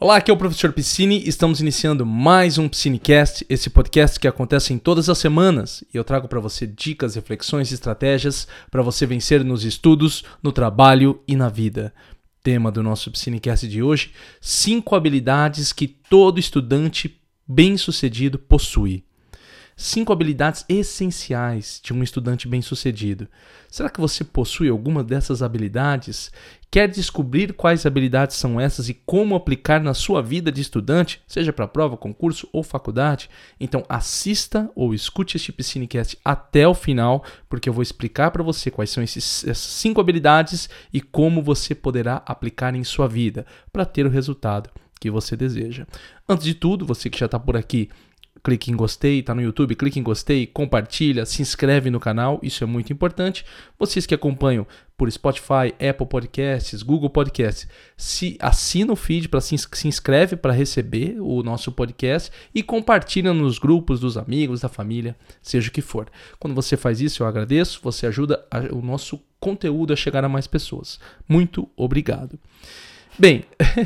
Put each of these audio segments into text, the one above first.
Olá, aqui é o professor Piscine. Estamos iniciando mais um Piscinecast, esse podcast que acontece em todas as semanas e eu trago para você dicas, reflexões e estratégias para você vencer nos estudos, no trabalho e na vida. Tema do nosso Piscinecast de hoje: cinco habilidades que todo estudante bem-sucedido possui cinco habilidades essenciais de um estudante bem-sucedido. Será que você possui alguma dessas habilidades? Quer descobrir quais habilidades são essas e como aplicar na sua vida de estudante, seja para prova, concurso ou faculdade? Então assista ou escute este Piscinecast até o final, porque eu vou explicar para você quais são esses, essas cinco habilidades e como você poderá aplicar em sua vida para ter o resultado que você deseja. Antes de tudo, você que já está por aqui, clique em gostei, tá no YouTube, clique em gostei, compartilha, se inscreve no canal, isso é muito importante. Vocês que acompanham por Spotify, Apple Podcasts, Google Podcasts, se assina o feed para se, se inscreve para receber o nosso podcast e compartilha nos grupos dos amigos, da família, seja o que for. Quando você faz isso, eu agradeço, você ajuda a, o nosso conteúdo a chegar a mais pessoas. Muito obrigado. Bem,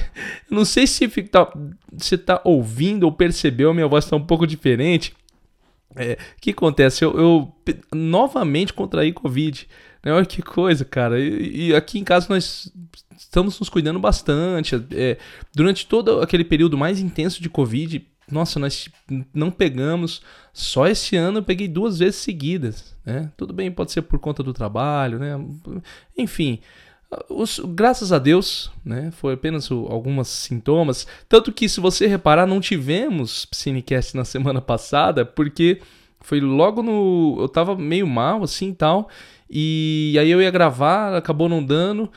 não sei se tá, você está ouvindo ou percebeu, a minha voz está um pouco diferente. É, o que acontece? Eu, eu, novamente contraí Covid. Né? Olha que coisa, cara. E, e, aqui em casa nós estamos nos cuidando bastante. É, durante todo aquele período mais intenso de Covid, nossa, nós não pegamos. Só esse ano eu peguei duas vezes seguidas. Né? Tudo bem, pode ser por conta do trabalho, né? Enfim. Os, graças a Deus, né, foi apenas o, alguns sintomas. Tanto que, se você reparar, não tivemos Cinecast na semana passada, porque foi logo no. Eu tava meio mal, assim e tal. E aí eu ia gravar, acabou não dando.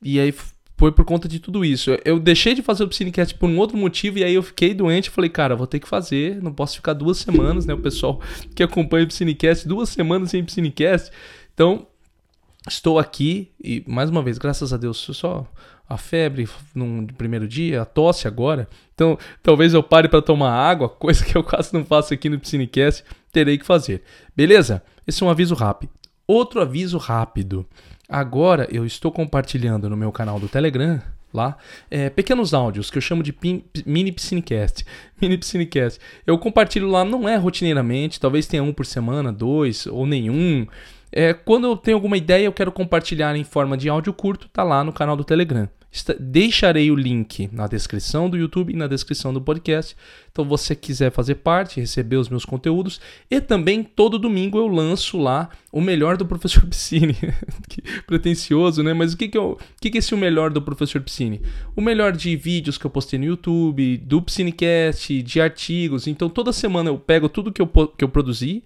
E aí foi por conta de tudo isso. Eu deixei de fazer o Cinecast por um outro motivo. E aí eu fiquei doente. Falei, cara, vou ter que fazer. Não posso ficar duas semanas, né? O pessoal que acompanha o Cinecast, duas semanas sem Cinecast. Então, Estou aqui e, mais uma vez, graças a Deus, só a febre no primeiro dia, a tosse agora. Então, talvez eu pare para tomar água, coisa que eu quase não faço aqui no Piscinecast, terei que fazer. Beleza? Esse é um aviso rápido. Outro aviso rápido. Agora eu estou compartilhando no meu canal do Telegram, lá, é, pequenos áudios que eu chamo de pin, mini Piscinecast. Mini Piscinecast. Eu compartilho lá, não é rotineiramente, talvez tenha um por semana, dois ou nenhum. É, quando eu tenho alguma ideia, eu quero compartilhar em forma de áudio curto, tá lá no canal do Telegram. Deixarei o link na descrição do YouTube e na descrição do podcast. Então, você quiser fazer parte, receber os meus conteúdos. E também, todo domingo eu lanço lá o melhor do professor Piscine. pretencioso, né? Mas o que, que, eu, o que, que é esse o melhor do professor Piscine? O melhor de vídeos que eu postei no YouTube, do Piscinecast, de artigos. Então, toda semana eu pego tudo que eu, que eu produzi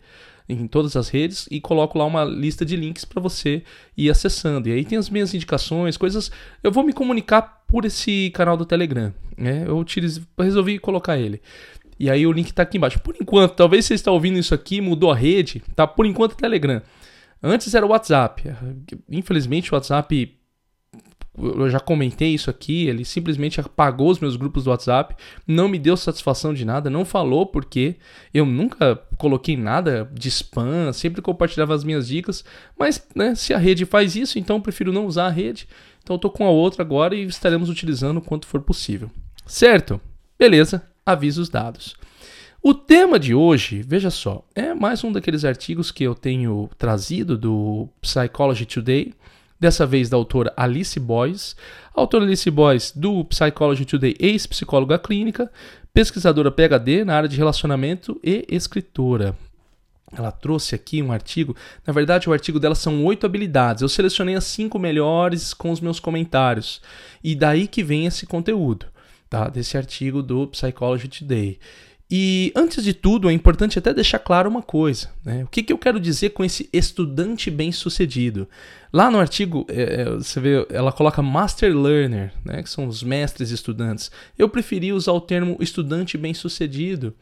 em todas as redes e coloco lá uma lista de links para você ir acessando. E aí tem as minhas indicações, coisas. Eu vou me comunicar por esse canal do Telegram. Né? Eu utilizo, resolvi colocar ele. E aí o link está aqui embaixo. Por enquanto, talvez você está ouvindo isso aqui, mudou a rede, tá? Por enquanto Telegram. Antes era o WhatsApp. Infelizmente o WhatsApp eu já comentei isso aqui, ele simplesmente apagou os meus grupos do WhatsApp, não me deu satisfação de nada, não falou porque eu nunca coloquei nada de spam, sempre compartilhava as minhas dicas, mas né, se a rede faz isso, então eu prefiro não usar a rede. Então eu tô com a outra agora e estaremos utilizando o quanto for possível. Certo? Beleza, avisos dados. O tema de hoje, veja só, é mais um daqueles artigos que eu tenho trazido do Psychology Today dessa vez da autora Alice Boyce. A autora Alice Boyce, do Psychology Today, ex-psicóloga clínica, pesquisadora PhD na área de relacionamento e escritora. Ela trouxe aqui um artigo. Na verdade, o artigo dela são oito habilidades. Eu selecionei as cinco melhores com os meus comentários. E daí que vem esse conteúdo, tá? Desse artigo do Psychology Today. E antes de tudo, é importante até deixar claro uma coisa. Né? O que, que eu quero dizer com esse estudante bem-sucedido? Lá no artigo, é, é, você vê, ela coloca Master Learner, né? que são os mestres estudantes. Eu preferi usar o termo estudante bem-sucedido.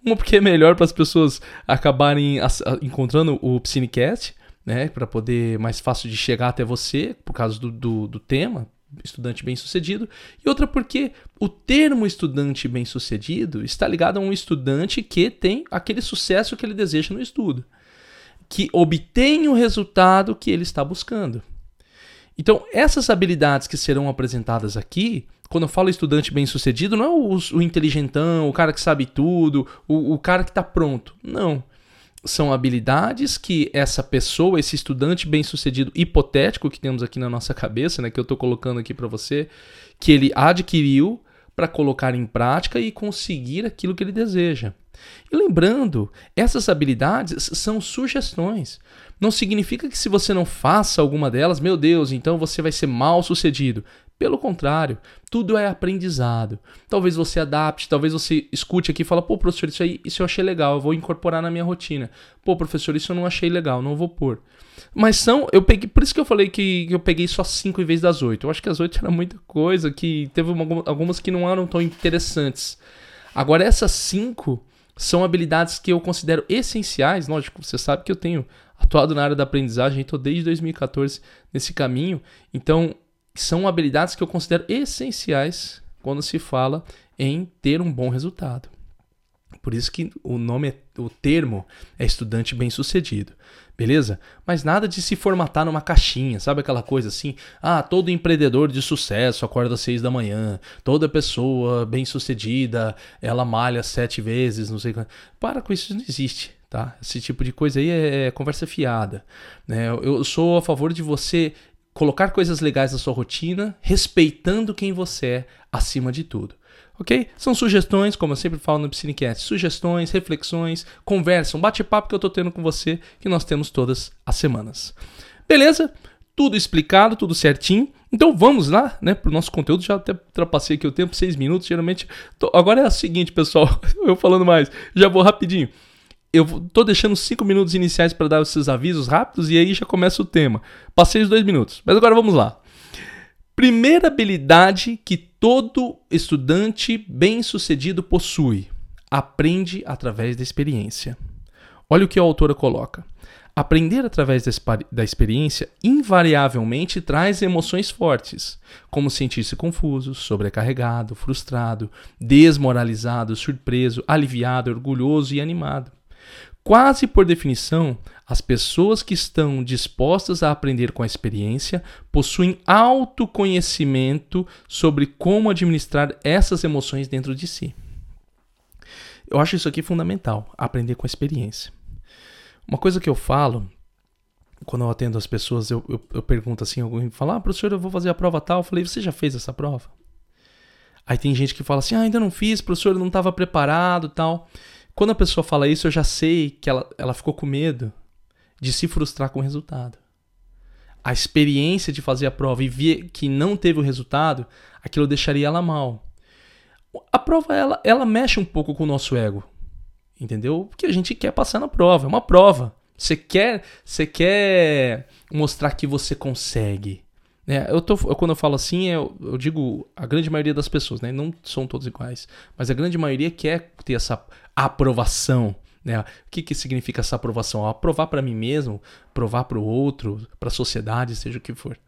Uma porque é melhor para as pessoas acabarem encontrando o Psinecast, né? para poder mais fácil de chegar até você, por causa do, do, do tema, estudante bem-sucedido, e outra porque o termo estudante bem-sucedido está ligado a um estudante que tem aquele sucesso que ele deseja no estudo, que obtém o resultado que ele está buscando. Então, essas habilidades que serão apresentadas aqui quando eu falo estudante bem sucedido, não é o, o inteligentão, o cara que sabe tudo, o, o cara que está pronto. Não. São habilidades que essa pessoa, esse estudante bem sucedido hipotético que temos aqui na nossa cabeça, né, que eu estou colocando aqui para você, que ele adquiriu para colocar em prática e conseguir aquilo que ele deseja. E lembrando, essas habilidades são sugestões. Não significa que se você não faça alguma delas, meu Deus, então você vai ser mal sucedido. Pelo contrário, tudo é aprendizado. Talvez você adapte, talvez você escute aqui e fala, pô, professor, isso aí, isso eu achei legal, eu vou incorporar na minha rotina. Pô, professor, isso eu não achei legal, não vou pôr. Mas são, eu peguei, por isso que eu falei que eu peguei só cinco em vez das oito. Eu acho que as oito era muita coisa, que teve uma, algumas que não eram tão interessantes. Agora, essas cinco são habilidades que eu considero essenciais. Lógico, você sabe que eu tenho atuado na área da aprendizagem, estou desde 2014 nesse caminho. Então, são habilidades que eu considero essenciais quando se fala em ter um bom resultado. Por isso que o nome, é, o termo é estudante bem-sucedido. Beleza? Mas nada de se formatar numa caixinha, sabe aquela coisa assim? Ah, todo empreendedor de sucesso acorda às seis da manhã, toda pessoa bem-sucedida, ela malha sete vezes, não sei quanto. Para com isso, isso não existe, tá? Esse tipo de coisa aí é, é conversa fiada. Né? Eu sou a favor de você colocar coisas legais na sua rotina, respeitando quem você é acima de tudo. Ok? São sugestões, como eu sempre falo no Piscinecast, sugestões, reflexões, conversa, um bate-papo que eu estou tendo com você, que nós temos todas as semanas. Beleza? Tudo explicado, tudo certinho. Então vamos lá, né, para o nosso conteúdo. Já até ultrapassei aqui o tempo, seis minutos. Geralmente. Tô... Agora é o seguinte, pessoal. eu falando mais, já vou rapidinho eu tô deixando cinco minutos iniciais para dar esses avisos rápidos e aí já começa o tema. Passei os dois minutos, mas agora vamos lá. Primeira habilidade que todo estudante bem-sucedido possui: aprende através da experiência. Olha o que a autora coloca. Aprender através da experiência invariavelmente traz emoções fortes, como sentir-se confuso, sobrecarregado, frustrado, desmoralizado, surpreso, aliviado, orgulhoso e animado. Quase por definição, as pessoas que estão dispostas a aprender com a experiência possuem autoconhecimento sobre como administrar essas emoções dentro de si. Eu acho isso aqui fundamental, aprender com a experiência. Uma coisa que eu falo, quando eu atendo as pessoas, eu, eu, eu pergunto assim, alguém fala, ah, professor, eu vou fazer a prova tal. Eu falei, você já fez essa prova? Aí tem gente que fala assim, ah, ainda não fiz, professor, eu não estava preparado tal. Quando a pessoa fala isso, eu já sei que ela, ela ficou com medo de se frustrar com o resultado. A experiência de fazer a prova e ver que não teve o resultado, aquilo deixaria ela mal. A prova, ela, ela mexe um pouco com o nosso ego. Entendeu? Porque a gente quer passar na prova. É uma prova. Você quer, você quer mostrar que você consegue. É, eu tô, eu, quando eu falo assim, eu, eu, digo a grande maioria das pessoas, né? Não são todos iguais, mas a grande maioria quer ter essa aprovação. Né? O que, que significa essa aprovação? Aprovar para mim mesmo, provar para o outro, para a sociedade, seja o que for.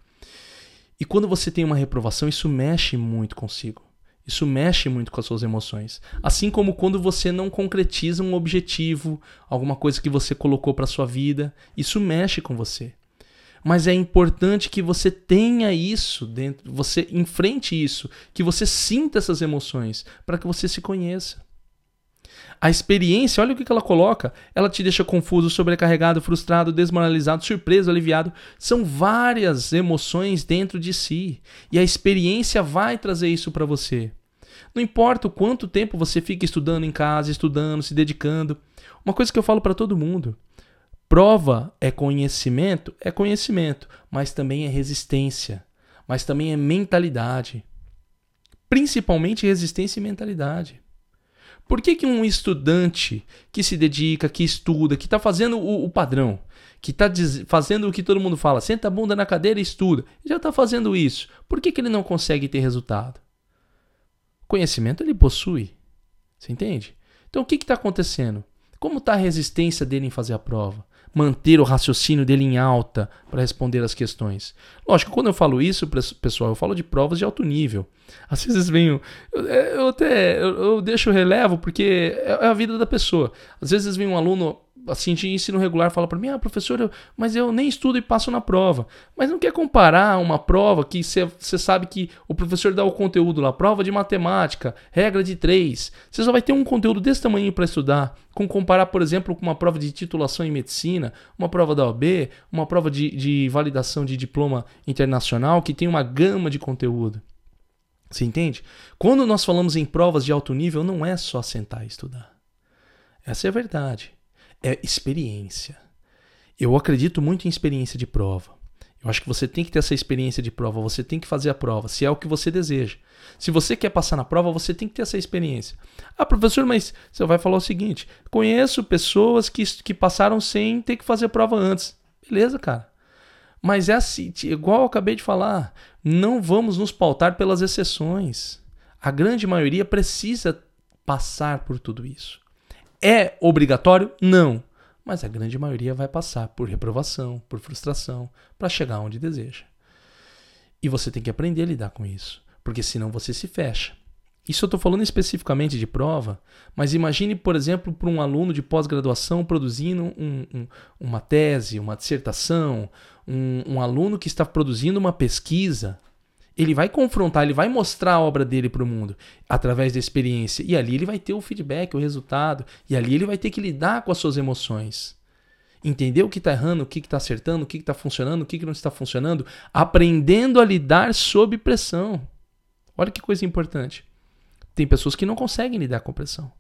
E quando você tem uma reprovação, isso mexe muito consigo. Isso mexe muito com as suas emoções. Assim como quando você não concretiza um objetivo, alguma coisa que você colocou para sua vida, isso mexe com você. Mas é importante que você tenha isso dentro, você enfrente isso, que você sinta essas emoções, para que você se conheça. A experiência, olha o que ela coloca. Ela te deixa confuso, sobrecarregado, frustrado, desmoralizado, surpreso, aliviado. São várias emoções dentro de si. E a experiência vai trazer isso para você. Não importa o quanto tempo você fica estudando em casa, estudando, se dedicando. Uma coisa que eu falo para todo mundo: Prova é conhecimento? É conhecimento, mas também é resistência, mas também é mentalidade. Principalmente resistência e mentalidade. Por que, que um estudante que se dedica, que estuda, que está fazendo o, o, padrão, que está fazendo o que todo mundo fala, senta a bunda na cadeira e estuda, já está fazendo isso, por que, que ele não consegue ter resultado? Conhecimento ele possui. Você entende? Então o que está acontecendo? Como está a resistência dele em fazer a prova? manter o raciocínio dele em alta para responder as questões. Lógico, quando eu falo isso, pessoal, eu falo de provas de alto nível. Às vezes venho. Eu, eu até eu, eu deixo relevo porque é, é a vida da pessoa. Às vezes vem um aluno assim de ensino regular fala para mim: "Ah, professor, eu, mas eu nem estudo e passo na prova". Mas não quer comparar uma prova que você sabe que o professor dá o conteúdo lá, prova de matemática, regra de três. Você só vai ter um conteúdo desse tamanho para estudar, com comparar, por exemplo, com uma prova de titulação em medicina, uma prova da OAB, uma prova de, de validação de diploma internacional que tem uma gama de conteúdo. Você entende? Quando nós falamos em provas de alto nível, não é só sentar e estudar. Essa é a verdade. É experiência. Eu acredito muito em experiência de prova. Eu acho que você tem que ter essa experiência de prova, você tem que fazer a prova, se é o que você deseja. Se você quer passar na prova, você tem que ter essa experiência. Ah, professor, mas você vai falar o seguinte: conheço pessoas que, que passaram sem ter que fazer a prova antes. Beleza, cara. Mas é assim, igual eu acabei de falar, não vamos nos pautar pelas exceções. A grande maioria precisa passar por tudo isso. É obrigatório? Não. Mas a grande maioria vai passar por reprovação, por frustração, para chegar onde deseja. E você tem que aprender a lidar com isso, porque senão você se fecha. Isso eu estou falando especificamente de prova, mas imagine, por exemplo, para um aluno de pós-graduação produzindo um, um, uma tese, uma dissertação, um, um aluno que está produzindo uma pesquisa. Ele vai confrontar, ele vai mostrar a obra dele para o mundo através da experiência. E ali ele vai ter o feedback, o resultado. E ali ele vai ter que lidar com as suas emoções. Entender o que está errando, o que está acertando, o que está funcionando, o que, que não está funcionando. Aprendendo a lidar sob pressão. Olha que coisa importante. Tem pessoas que não conseguem lidar com pressão.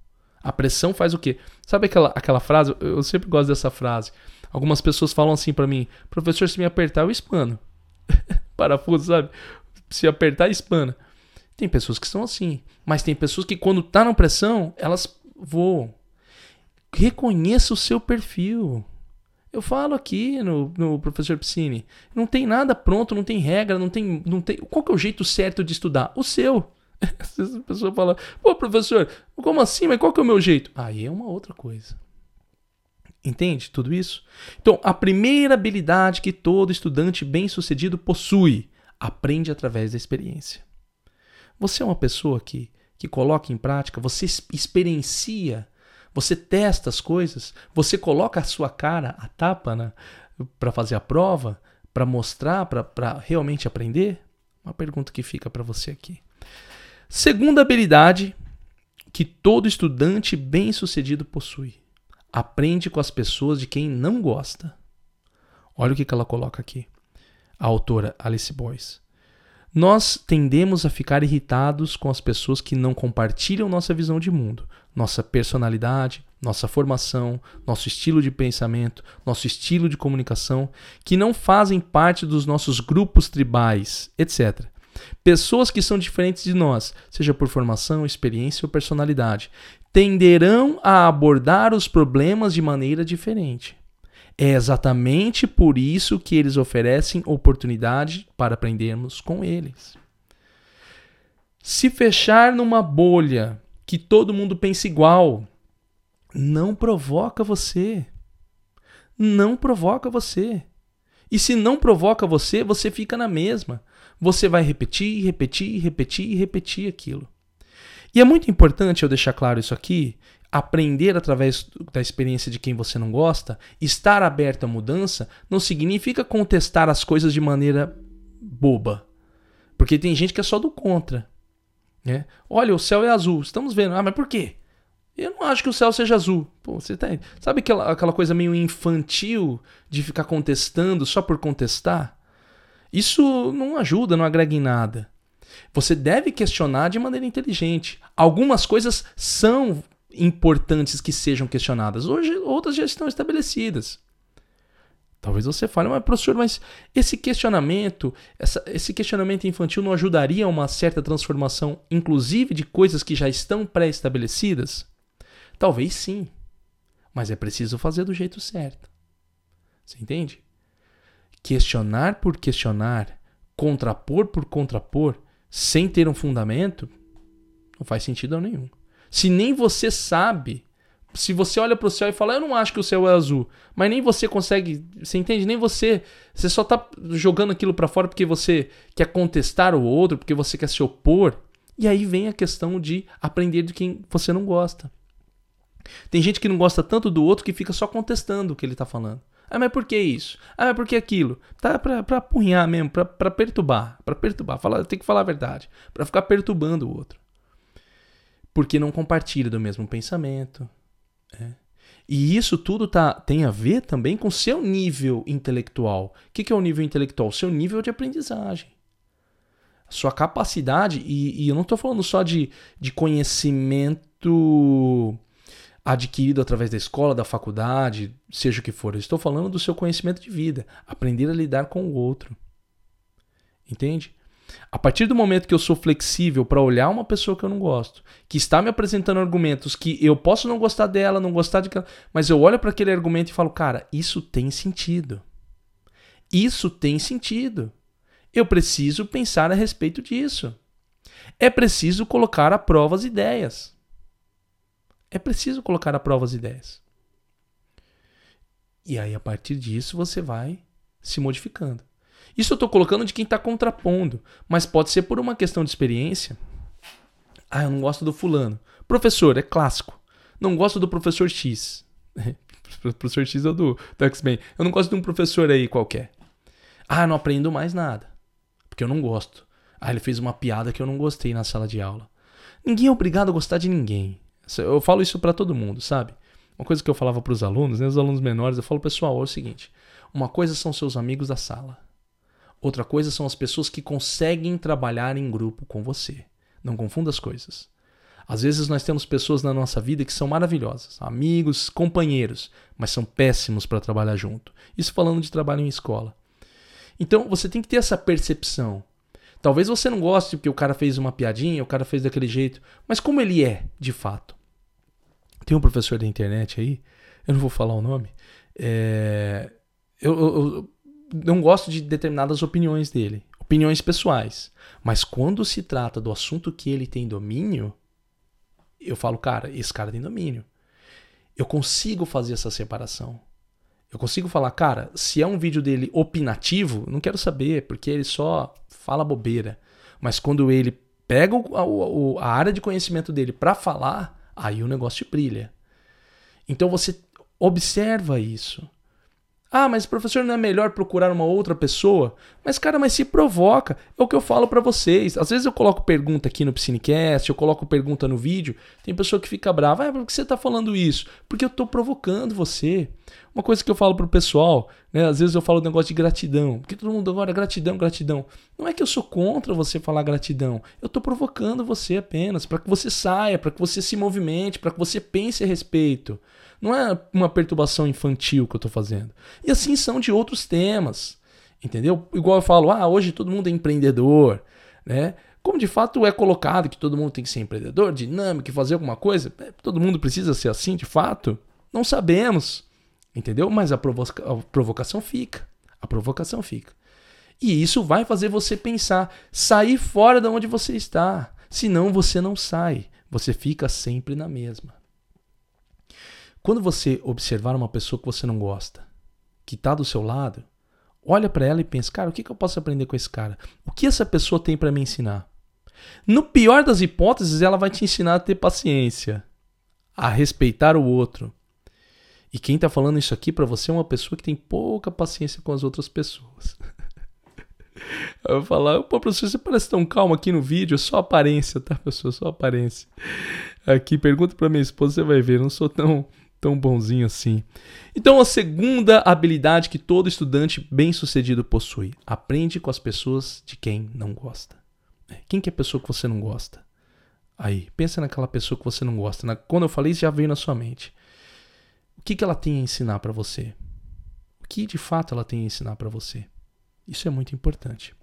A pressão faz o quê? Sabe aquela, aquela frase? Eu sempre gosto dessa frase. Algumas pessoas falam assim para mim: professor, se me apertar, eu espano. Parafuso, sabe? Se apertar, espana. Tem pessoas que são assim. Mas tem pessoas que, quando tá na pressão, elas voam. Reconheça o seu perfil. Eu falo aqui no, no professor Piscine. Não tem nada pronto, não tem regra, não tem, não tem. Qual que é o jeito certo de estudar? O seu. A pessoa fala, pô, professor, como assim? Mas qual que é o meu jeito? Aí é uma outra coisa. Entende tudo isso? Então, a primeira habilidade que todo estudante bem-sucedido possui, aprende através da experiência. Você é uma pessoa que, que coloca em prática, você experiencia, você testa as coisas, você coloca a sua cara, a tapa, né, para fazer a prova, para mostrar, para realmente aprender? Uma pergunta que fica para você aqui. Segunda habilidade que todo estudante bem-sucedido possui: aprende com as pessoas de quem não gosta. Olha o que ela coloca aqui, a autora Alice Boyce. Nós tendemos a ficar irritados com as pessoas que não compartilham nossa visão de mundo, nossa personalidade, nossa formação, nosso estilo de pensamento, nosso estilo de comunicação, que não fazem parte dos nossos grupos tribais, etc. Pessoas que são diferentes de nós, seja por formação, experiência ou personalidade, tenderão a abordar os problemas de maneira diferente. É exatamente por isso que eles oferecem oportunidade para aprendermos com eles. Se fechar numa bolha que todo mundo pensa igual, não provoca você. Não provoca você. E se não provoca você, você fica na mesma você vai repetir, repetir, repetir e repetir aquilo. E é muito importante eu deixar claro isso aqui, aprender através da experiência de quem você não gosta, estar aberto à mudança, não significa contestar as coisas de maneira boba. Porque tem gente que é só do contra. Né? Olha, o céu é azul. Estamos vendo. Ah, mas por quê? Eu não acho que o céu seja azul. Pô, você tá... Sabe aquela, aquela coisa meio infantil de ficar contestando só por contestar? Isso não ajuda, não agrega em nada. Você deve questionar de maneira inteligente. Algumas coisas são importantes que sejam questionadas. Hoje, outras já estão estabelecidas. Talvez você fale, mas professor, mas esse questionamento, essa, esse questionamento infantil não ajudaria a uma certa transformação, inclusive de coisas que já estão pré-estabelecidas? Talvez sim, mas é preciso fazer do jeito certo. Você entende? questionar por questionar, contrapor por contrapor, sem ter um fundamento, não faz sentido nenhum. Se nem você sabe, se você olha para o céu e fala, eu não acho que o céu é azul, mas nem você consegue, você entende? Nem você, você só está jogando aquilo para fora porque você quer contestar o outro, porque você quer se opor. E aí vem a questão de aprender de quem você não gosta. Tem gente que não gosta tanto do outro que fica só contestando o que ele tá falando. Ah, mas por que isso? Ah, mas por que aquilo? Tá pra, pra apurrinhar mesmo, pra, pra perturbar. Pra perturbar. Fala, tem que falar a verdade. Pra ficar perturbando o outro. Porque não compartilha do mesmo pensamento. É. E isso tudo tá, tem a ver também com seu nível intelectual. O que, que é o nível intelectual? Seu nível de aprendizagem. Sua capacidade, e, e eu não estou falando só de, de conhecimento adquirido através da escola, da faculdade, seja o que for. Eu estou falando do seu conhecimento de vida. Aprender a lidar com o outro. Entende? A partir do momento que eu sou flexível para olhar uma pessoa que eu não gosto, que está me apresentando argumentos que eu posso não gostar dela, não gostar de. Mas eu olho para aquele argumento e falo, cara, isso tem sentido. Isso tem sentido. Eu preciso pensar a respeito disso. É preciso colocar à prova as ideias. É preciso colocar à prova as ideias. E aí, a partir disso, você vai se modificando. Isso eu estou colocando de quem está contrapondo, mas pode ser por uma questão de experiência. Ah, eu não gosto do fulano. Professor, é clássico. Não gosto do professor X. professor X é do, do X-Men. Eu não gosto de um professor aí qualquer. Ah, não aprendo mais nada. Porque eu não gosto. Ah, ele fez uma piada que eu não gostei na sala de aula. Ninguém é obrigado a gostar de ninguém. Eu falo isso para todo mundo, sabe? Uma coisa que eu falava para os alunos, né, os alunos menores, eu falo, pessoal, é o seguinte: uma coisa são seus amigos da sala. Outra coisa são as pessoas que conseguem trabalhar em grupo com você. Não confunda as coisas. Às vezes nós temos pessoas na nossa vida que são maravilhosas, amigos, companheiros, mas são péssimos para trabalhar junto. Isso falando de trabalho em escola. Então você tem que ter essa percepção. Talvez você não goste porque o cara fez uma piadinha, o cara fez daquele jeito, mas como ele é, de fato. Tem um professor da internet aí, eu não vou falar o nome, é, eu, eu, não gosto de determinadas opiniões dele, opiniões pessoais. Mas quando se trata do assunto que ele tem domínio, eu falo, cara, esse cara tem domínio. Eu consigo fazer essa separação. Eu consigo falar, cara, se é um vídeo dele opinativo, não quero saber, porque ele só fala bobeira. Mas quando ele pega a, a área de conhecimento dele para falar, aí o negócio brilha. Então você observa isso. Ah, mas professor, não é melhor procurar uma outra pessoa? Mas cara, mas se provoca. É o que eu falo para vocês. Às vezes eu coloco pergunta aqui no Piscinecast, eu coloco pergunta no vídeo, tem pessoa que fica brava. Ah, por que você tá falando isso? Porque eu tô provocando você. Uma coisa que eu falo pro pessoal, né? Às vezes eu falo um negócio de gratidão. Porque todo mundo agora, gratidão, gratidão. Não é que eu sou contra você falar gratidão. Eu tô provocando você apenas, para que você saia, para que você se movimente, para que você pense a respeito. Não é uma perturbação infantil que eu estou fazendo. E assim são de outros temas. Entendeu? Igual eu falo, ah, hoje todo mundo é empreendedor, né? Como de fato é colocado que todo mundo tem que ser empreendedor, dinâmico, fazer alguma coisa, é, todo mundo precisa ser assim de fato? Não sabemos. Entendeu? Mas a, provoca a provocação fica. A provocação fica. E isso vai fazer você pensar, sair fora de onde você está. Senão você não sai. Você fica sempre na mesma. Quando você observar uma pessoa que você não gosta, que está do seu lado, olha para ela e pensa, cara, o que, que eu posso aprender com esse cara? O que essa pessoa tem para me ensinar? No pior das hipóteses, ela vai te ensinar a ter paciência, a respeitar o outro. E quem está falando isso aqui para você é uma pessoa que tem pouca paciência com as outras pessoas. Vou falar, pô, professor, você parece tão calmo aqui no vídeo, só aparência, tá, pessoal? Só aparência. Aqui, pergunta para minha esposa, você vai ver, não sou tão tão bonzinho assim. Então, a segunda habilidade que todo estudante bem-sucedido possui: aprende com as pessoas de quem não gosta. É, quem que é a pessoa que você não gosta? Aí, pensa naquela pessoa que você não gosta. Quando eu falei isso, já veio na sua mente. O que, que ela tem a ensinar para você? O que de fato ela tem a ensinar para você? Isso é muito importante.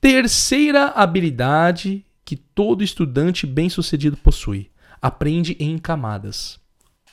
Terceira habilidade que todo estudante bem-sucedido possui: aprende em camadas.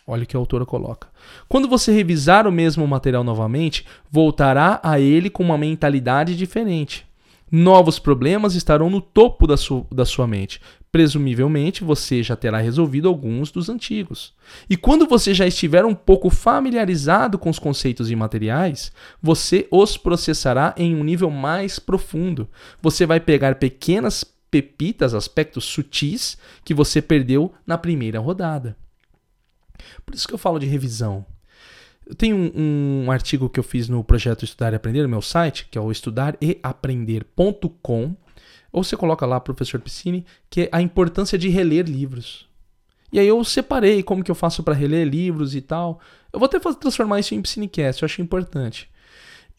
Olha o que a autora coloca. Quando você revisar o mesmo material novamente, voltará a ele com uma mentalidade diferente. Novos problemas estarão no topo da, su da sua mente. Presumivelmente, você já terá resolvido alguns dos antigos. E quando você já estiver um pouco familiarizado com os conceitos imateriais, você os processará em um nível mais profundo. Você vai pegar pequenas pepitas, aspectos sutis que você perdeu na primeira rodada. Por isso que eu falo de revisão. Eu tenho um, um artigo que eu fiz no projeto Estudar e Aprender, no meu site, que é o estudareaprender.com, ou você coloca lá, professor Piscine, que é a importância de reler livros. E aí eu separei como que eu faço para reler livros e tal. Eu vou até transformar isso em Piscinecast, eu acho importante.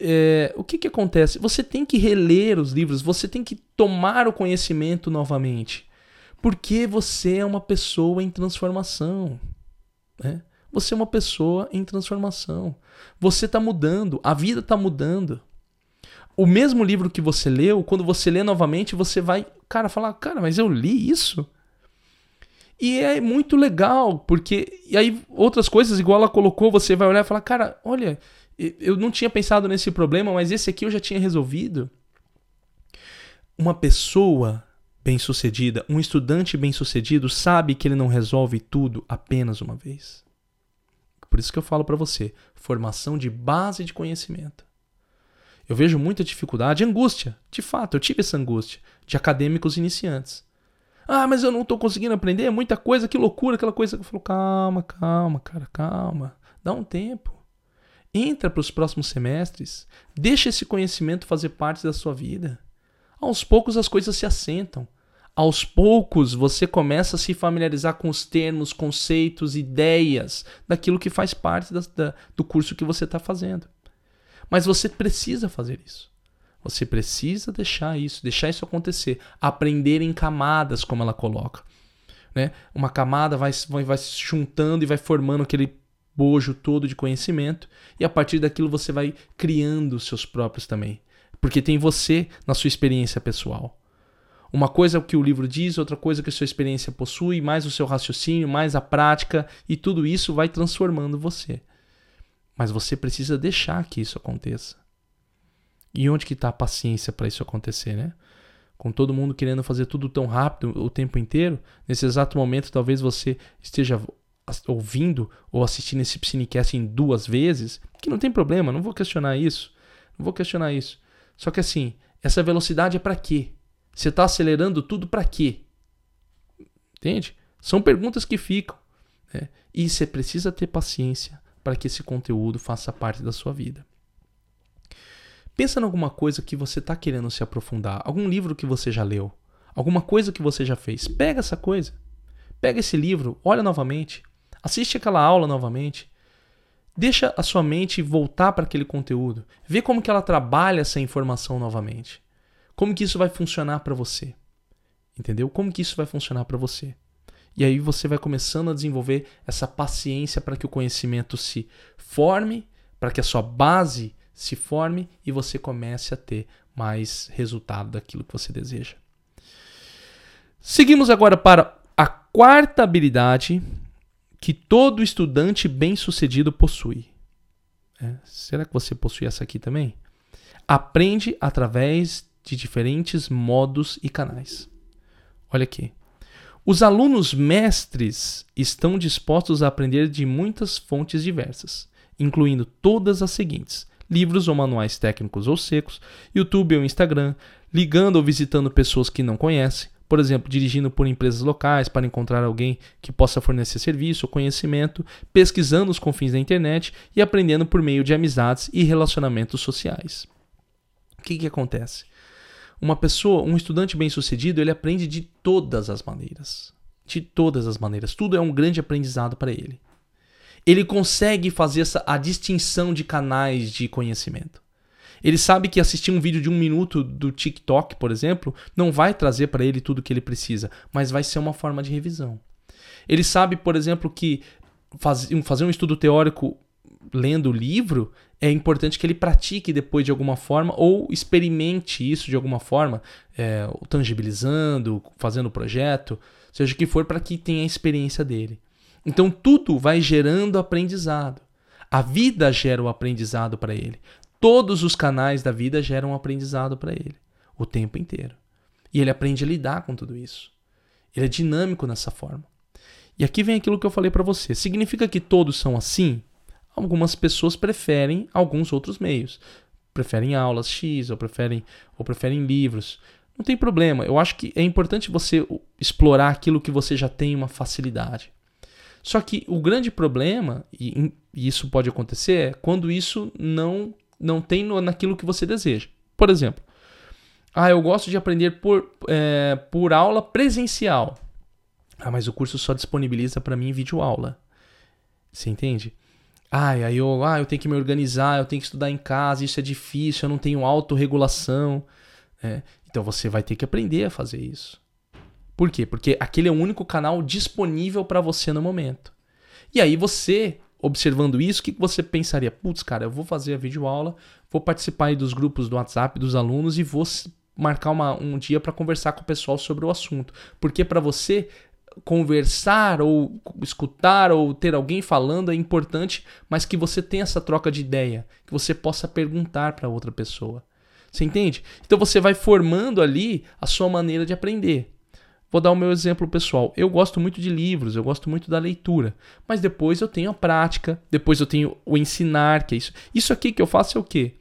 É, o que, que acontece? Você tem que reler os livros, você tem que tomar o conhecimento novamente. Porque você é uma pessoa em transformação. Né? Você é uma pessoa em transformação. Você está mudando, a vida está mudando. O mesmo livro que você leu, quando você lê novamente, você vai, cara, falar, cara, mas eu li isso? E é muito legal, porque. E aí, outras coisas, igual ela colocou, você vai olhar e falar, cara, olha, eu não tinha pensado nesse problema, mas esse aqui eu já tinha resolvido. Uma pessoa bem-sucedida, um estudante bem-sucedido, sabe que ele não resolve tudo apenas uma vez. Por isso que eu falo para você, formação de base de conhecimento. Eu vejo muita dificuldade, angústia. De fato, eu tive essa angústia de acadêmicos iniciantes. Ah, mas eu não estou conseguindo aprender, é muita coisa, que loucura, aquela coisa. Eu falo, calma, calma, cara, calma. Dá um tempo. Entra para os próximos semestres, deixa esse conhecimento fazer parte da sua vida. Aos poucos as coisas se assentam. Aos poucos você começa a se familiarizar com os termos, conceitos, ideias daquilo que faz parte da, da, do curso que você está fazendo. Mas você precisa fazer isso. Você precisa deixar isso, deixar isso acontecer. Aprender em camadas, como ela coloca. Né? Uma camada vai, vai, vai se juntando e vai formando aquele bojo todo de conhecimento, e a partir daquilo você vai criando os seus próprios também. Porque tem você na sua experiência pessoal. Uma coisa é o que o livro diz, outra coisa é que a sua experiência possui, mais o seu raciocínio, mais a prática, e tudo isso vai transformando você. Mas você precisa deixar que isso aconteça. E onde que está a paciência para isso acontecer, né? Com todo mundo querendo fazer tudo tão rápido o tempo inteiro, nesse exato momento talvez você esteja ouvindo ou assistindo esse Psinecast em duas vezes, que não tem problema, não vou questionar isso. Não vou questionar isso. Só que assim, essa velocidade é para quê? Você está acelerando tudo para quê? Entende? São perguntas que ficam. Né? E você precisa ter paciência para que esse conteúdo faça parte da sua vida. Pensa em alguma coisa que você está querendo se aprofundar, algum livro que você já leu, alguma coisa que você já fez. Pega essa coisa, pega esse livro, olha novamente, Assiste aquela aula novamente. Deixa a sua mente voltar para aquele conteúdo. Vê como que ela trabalha essa informação novamente. Como que isso vai funcionar para você. Entendeu? Como que isso vai funcionar para você. E aí você vai começando a desenvolver essa paciência para que o conhecimento se forme, para que a sua base se forme e você comece a ter mais resultado daquilo que você deseja. Seguimos agora para a quarta habilidade que todo estudante bem-sucedido possui. É, será que você possui essa aqui também? Aprende através de diferentes modos e canais. Olha aqui. Os alunos mestres estão dispostos a aprender de muitas fontes diversas, incluindo todas as seguintes: livros ou manuais técnicos ou secos, YouTube ou Instagram, ligando ou visitando pessoas que não conhecem, por exemplo, dirigindo por empresas locais para encontrar alguém que possa fornecer serviço ou conhecimento, pesquisando os confins da internet e aprendendo por meio de amizades e relacionamentos sociais. O que, que acontece? Uma pessoa, um estudante bem-sucedido, ele aprende de todas as maneiras. De todas as maneiras. Tudo é um grande aprendizado para ele. Ele consegue fazer essa, a distinção de canais de conhecimento. Ele sabe que assistir um vídeo de um minuto do TikTok, por exemplo, não vai trazer para ele tudo o que ele precisa, mas vai ser uma forma de revisão. Ele sabe, por exemplo, que faz, fazer um estudo teórico lendo o livro é importante que ele pratique depois de alguma forma ou experimente isso de alguma forma, é, tangibilizando, fazendo o projeto, seja o que for, para que tenha a experiência dele. Então tudo vai gerando aprendizado. A vida gera o aprendizado para ele. Todos os canais da vida geram um aprendizado para ele, o tempo inteiro. E ele aprende a lidar com tudo isso. Ele é dinâmico nessa forma. E aqui vem aquilo que eu falei para você. Significa que todos são assim? Algumas pessoas preferem alguns outros meios. Preferem aulas X ou preferem, ou preferem livros. Não tem problema. Eu acho que é importante você explorar aquilo que você já tem uma facilidade. Só que o grande problema, e, e isso pode acontecer, é quando isso não, não tem no, naquilo que você deseja. Por exemplo, ah, eu gosto de aprender por, é, por aula presencial. Ah, mas o curso só disponibiliza para mim vídeo aula. Você entende? Ah, aí eu, ah, eu tenho que me organizar, eu tenho que estudar em casa, isso é difícil, eu não tenho autorregulação. É, então você vai ter que aprender a fazer isso. Por quê? Porque aquele é o único canal disponível para você no momento. E aí você, observando isso, o que você pensaria? Putz, cara, eu vou fazer a videoaula, vou participar aí dos grupos do WhatsApp dos alunos e vou marcar uma, um dia para conversar com o pessoal sobre o assunto. Porque para você conversar ou escutar ou ter alguém falando é importante, mas que você tenha essa troca de ideia, que você possa perguntar para outra pessoa. Você entende? Então você vai formando ali a sua maneira de aprender. Vou dar o meu exemplo pessoal. Eu gosto muito de livros, eu gosto muito da leitura, mas depois eu tenho a prática, depois eu tenho o ensinar, que é isso. Isso aqui que eu faço é o quê?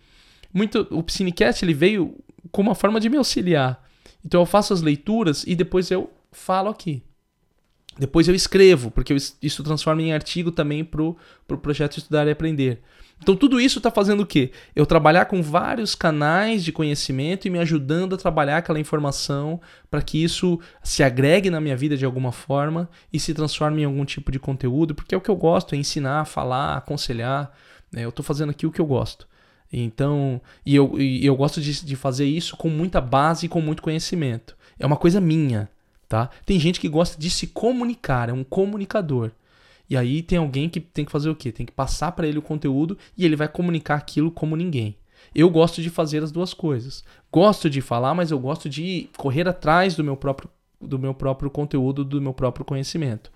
Muito, o Psinecast ele veio como uma forma de me auxiliar. Então eu faço as leituras e depois eu falo aqui. Depois eu escrevo, porque isso transforma em artigo também para o pro projeto Estudar e Aprender. Então tudo isso está fazendo o quê? Eu trabalhar com vários canais de conhecimento e me ajudando a trabalhar aquela informação para que isso se agregue na minha vida de alguma forma e se transforme em algum tipo de conteúdo, porque é o que eu gosto, é ensinar, falar, aconselhar. Né? Eu estou fazendo aqui o que eu gosto. Então, e eu, e eu gosto de, de fazer isso com muita base e com muito conhecimento. É uma coisa minha, tá? Tem gente que gosta de se comunicar, é um comunicador. E aí tem alguém que tem que fazer o quê? Tem que passar para ele o conteúdo e ele vai comunicar aquilo como ninguém. Eu gosto de fazer as duas coisas. Gosto de falar, mas eu gosto de correr atrás do meu próprio, do meu próprio conteúdo, do meu próprio conhecimento.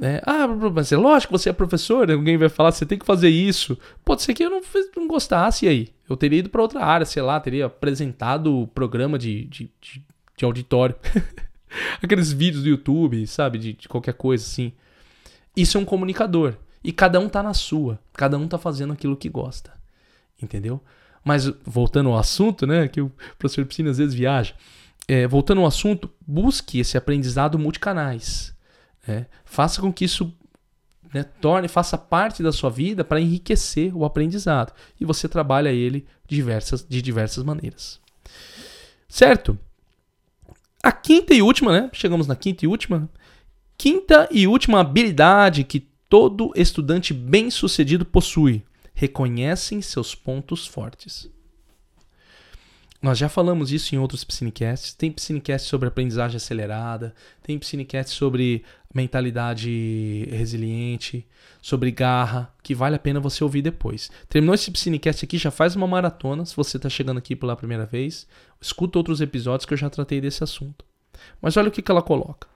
É, ah, mas é lógico você é professor, alguém vai falar, você tem que fazer isso. Pode ser que eu não, não gostasse aí. Eu teria ido para outra área, sei lá, teria apresentado o programa de, de, de, de auditório. Aqueles vídeos do YouTube, sabe? De, de qualquer coisa assim. Isso é um comunicador. E cada um tá na sua. Cada um tá fazendo aquilo que gosta. Entendeu? Mas voltando ao assunto, né? Que o professor Piscina às vezes viaja. É, voltando ao assunto, busque esse aprendizado multicanais. Né? Faça com que isso né, torne, faça parte da sua vida para enriquecer o aprendizado. E você trabalha ele diversas, de diversas maneiras. Certo? A quinta e última, né? Chegamos na quinta e última. Quinta e última habilidade que todo estudante bem-sucedido possui: reconhecem seus pontos fortes. Nós já falamos isso em outros Psinecasts. Tem Psinecast sobre aprendizagem acelerada, tem Psinecast sobre mentalidade resiliente, sobre garra, que vale a pena você ouvir depois. Terminou esse Psinecast aqui, já faz uma maratona, se você está chegando aqui pela primeira vez. Escuta outros episódios que eu já tratei desse assunto. Mas olha o que, que ela coloca.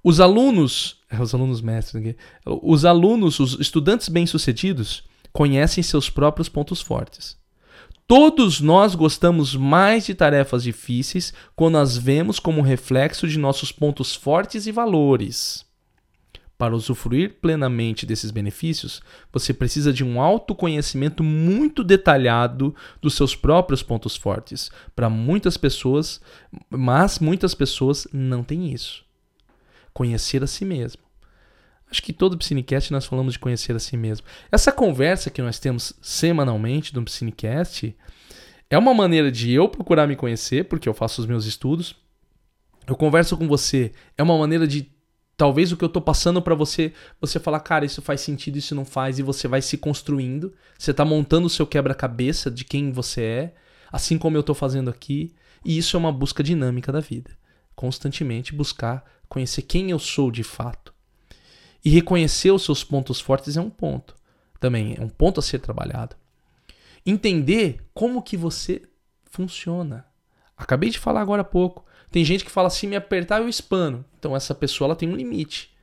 Os alunos, os alunos mestres os alunos, os estudantes bem-sucedidos conhecem seus próprios pontos fortes. Todos nós gostamos mais de tarefas difíceis quando as vemos como reflexo de nossos pontos fortes e valores. Para usufruir plenamente desses benefícios, você precisa de um autoconhecimento muito detalhado dos seus próprios pontos fortes. Para muitas pessoas, mas muitas pessoas não têm isso conhecer a si mesmo. Acho que todo Psinecast nós falamos de conhecer a si mesmo. Essa conversa que nós temos semanalmente do Psinecast é uma maneira de eu procurar me conhecer, porque eu faço os meus estudos. Eu converso com você, é uma maneira de talvez o que eu estou passando para você, você falar, cara, isso faz sentido, isso não faz, e você vai se construindo. Você está montando o seu quebra-cabeça de quem você é, assim como eu estou fazendo aqui. E isso é uma busca dinâmica da vida. Constantemente buscar conhecer quem eu sou de fato. E reconhecer os seus pontos fortes é um ponto. Também é um ponto a ser trabalhado. Entender como que você funciona. Acabei de falar agora há pouco. Tem gente que fala assim, me apertar eu espano. Então essa pessoa ela tem um limite.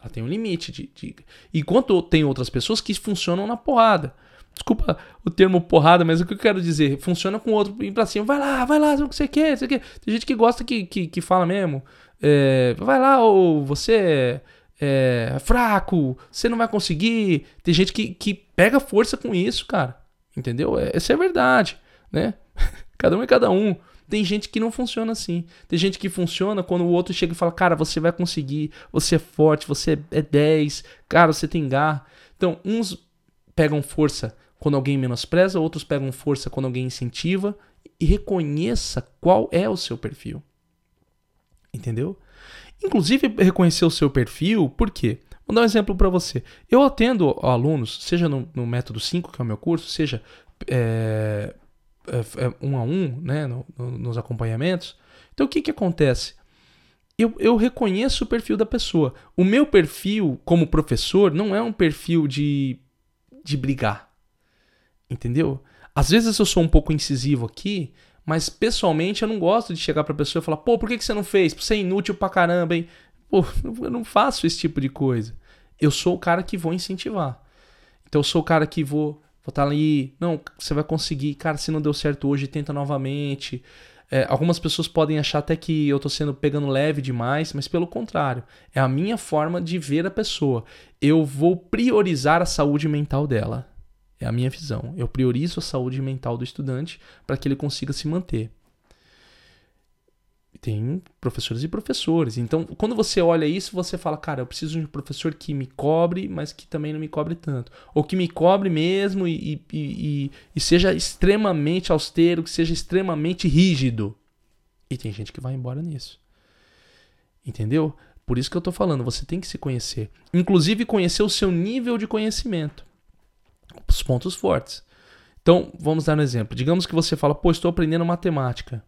Ela tem um limite de, de... Enquanto tem outras pessoas que funcionam na porrada. Desculpa o termo porrada, mas o que eu quero dizer? Funciona com o outro ir pra cima. Vai lá, vai lá, o que você quer, você quer. Tem gente que gosta que, que, que fala mesmo. É, vai lá, ou você é, fraco, você não vai conseguir. Tem gente que, que pega força com isso, cara. Entendeu? É, essa é a verdade, né? cada um é cada um. Tem gente que não funciona assim. Tem gente que funciona quando o outro chega e fala: Cara, você vai conseguir, você é forte, você é 10, cara, você tem garra. Então, uns pegam força quando alguém menospreza, outros pegam força quando alguém incentiva. E reconheça qual é o seu perfil. Entendeu? Inclusive, reconhecer o seu perfil, por quê? Vou dar um exemplo para você. Eu atendo alunos, seja no, no, método 5, que é o meu curso, seja é, é, é um a um, né, no, no, nos acompanhamentos. Então, o que, que acontece? Eu, eu reconheço o perfil da pessoa. O meu perfil, como professor, não é um perfil de, de brigar. Entendeu? Às vezes eu sou um pouco incisivo aqui, mas pessoalmente eu não gosto de chegar pra pessoa e falar, pô, por que, que você não fez? Você é inútil pra caramba, hein? Pô, eu não faço esse tipo de coisa. Eu sou o cara que vou incentivar. Então eu sou o cara que vou estar tá ali, não, você vai conseguir, cara, se não deu certo hoje, tenta novamente. É, algumas pessoas podem achar até que eu estou sendo pegando leve demais, mas pelo contrário, é a minha forma de ver a pessoa. Eu vou priorizar a saúde mental dela. É a minha visão. Eu priorizo a saúde mental do estudante para que ele consiga se manter tem professores e professores. Então, quando você olha isso, você fala, cara, eu preciso de um professor que me cobre, mas que também não me cobre tanto. Ou que me cobre mesmo e, e, e, e seja extremamente austero, que seja extremamente rígido. E tem gente que vai embora nisso. Entendeu? Por isso que eu tô falando, você tem que se conhecer. Inclusive, conhecer o seu nível de conhecimento. Os pontos fortes. Então, vamos dar um exemplo. Digamos que você fala, pô, estou aprendendo matemática.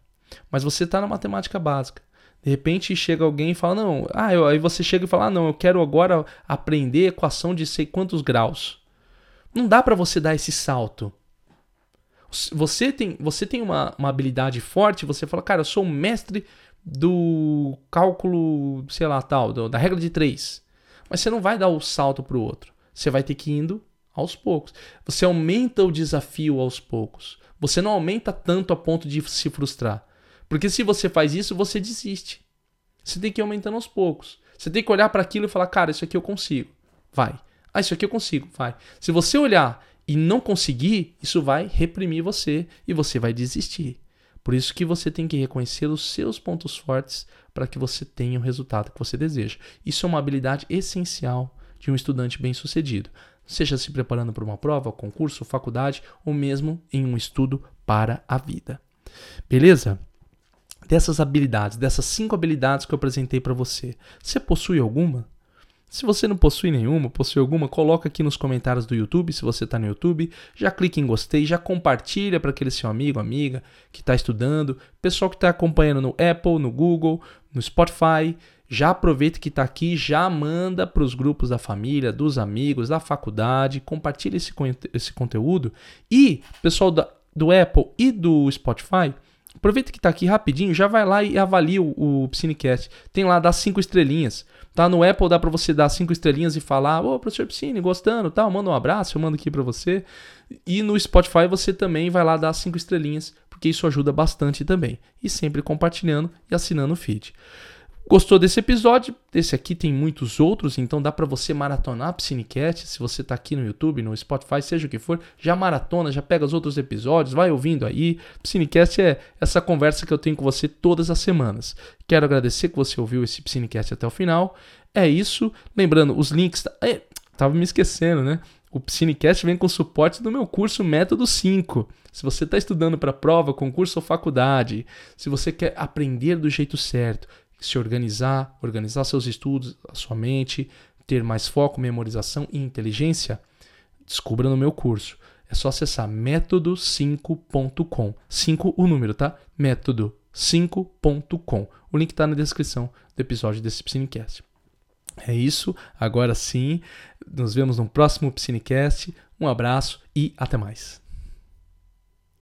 Mas você está na matemática básica. De repente chega alguém e fala, não, ah, eu, aí você chega e fala, ah, não, eu quero agora aprender equação de sei quantos graus. Não dá para você dar esse salto. Você tem, você tem uma, uma habilidade forte, você fala, cara, eu sou mestre do cálculo, sei lá, tal, do, da regra de três. Mas você não vai dar o salto para o outro. Você vai ter que ir indo aos poucos. Você aumenta o desafio aos poucos. Você não aumenta tanto a ponto de se frustrar. Porque se você faz isso, você desiste. Você tem que ir aumentando aos poucos. Você tem que olhar para aquilo e falar, cara, isso aqui eu consigo. Vai. Ah, isso aqui eu consigo. Vai. Se você olhar e não conseguir, isso vai reprimir você e você vai desistir. Por isso que você tem que reconhecer os seus pontos fortes para que você tenha o resultado que você deseja. Isso é uma habilidade essencial de um estudante bem-sucedido, seja se preparando para uma prova, concurso, faculdade ou mesmo em um estudo para a vida. Beleza? dessas habilidades, dessas cinco habilidades que eu apresentei para você, você possui alguma? Se você não possui nenhuma, possui alguma, coloca aqui nos comentários do YouTube, se você está no YouTube, já clique em gostei, já compartilha para aquele seu amigo, amiga que está estudando, pessoal que está acompanhando no Apple, no Google, no Spotify, já aproveita que está aqui, já manda para os grupos da família, dos amigos, da faculdade, compartilha esse, esse conteúdo e pessoal da, do Apple e do Spotify, Aproveita que está aqui rapidinho, já vai lá e avalia o, o Psinecast. Tem lá, dá cinco estrelinhas. Tá no Apple, dá para você dar cinco estrelinhas e falar, ô, professor Piscine, gostando, tal, manda um abraço, eu mando aqui para você. E no Spotify você também vai lá dar cinco estrelinhas, porque isso ajuda bastante também. E sempre compartilhando e assinando o feed. Gostou desse episódio? Esse aqui tem muitos outros, então dá para você maratonar Psinecast. Se você tá aqui no YouTube, no Spotify, seja o que for, já maratona, já pega os outros episódios, vai ouvindo aí. Psinecast é essa conversa que eu tenho com você todas as semanas. Quero agradecer que você ouviu esse Psinecast até o final. É isso. Lembrando, os links. É, tava me esquecendo, né? O Psinecast vem com suporte do meu curso Método 5. Se você está estudando para prova, concurso ou faculdade, se você quer aprender do jeito certo, se organizar, organizar seus estudos, a sua mente, ter mais foco, memorização e inteligência, descubra no meu curso. É só acessar método5.com. 5 o número, tá? método5.com. O link está na descrição do episódio desse Psinecast. É isso, agora sim. Nos vemos no próximo Psinecast. Um abraço e até mais.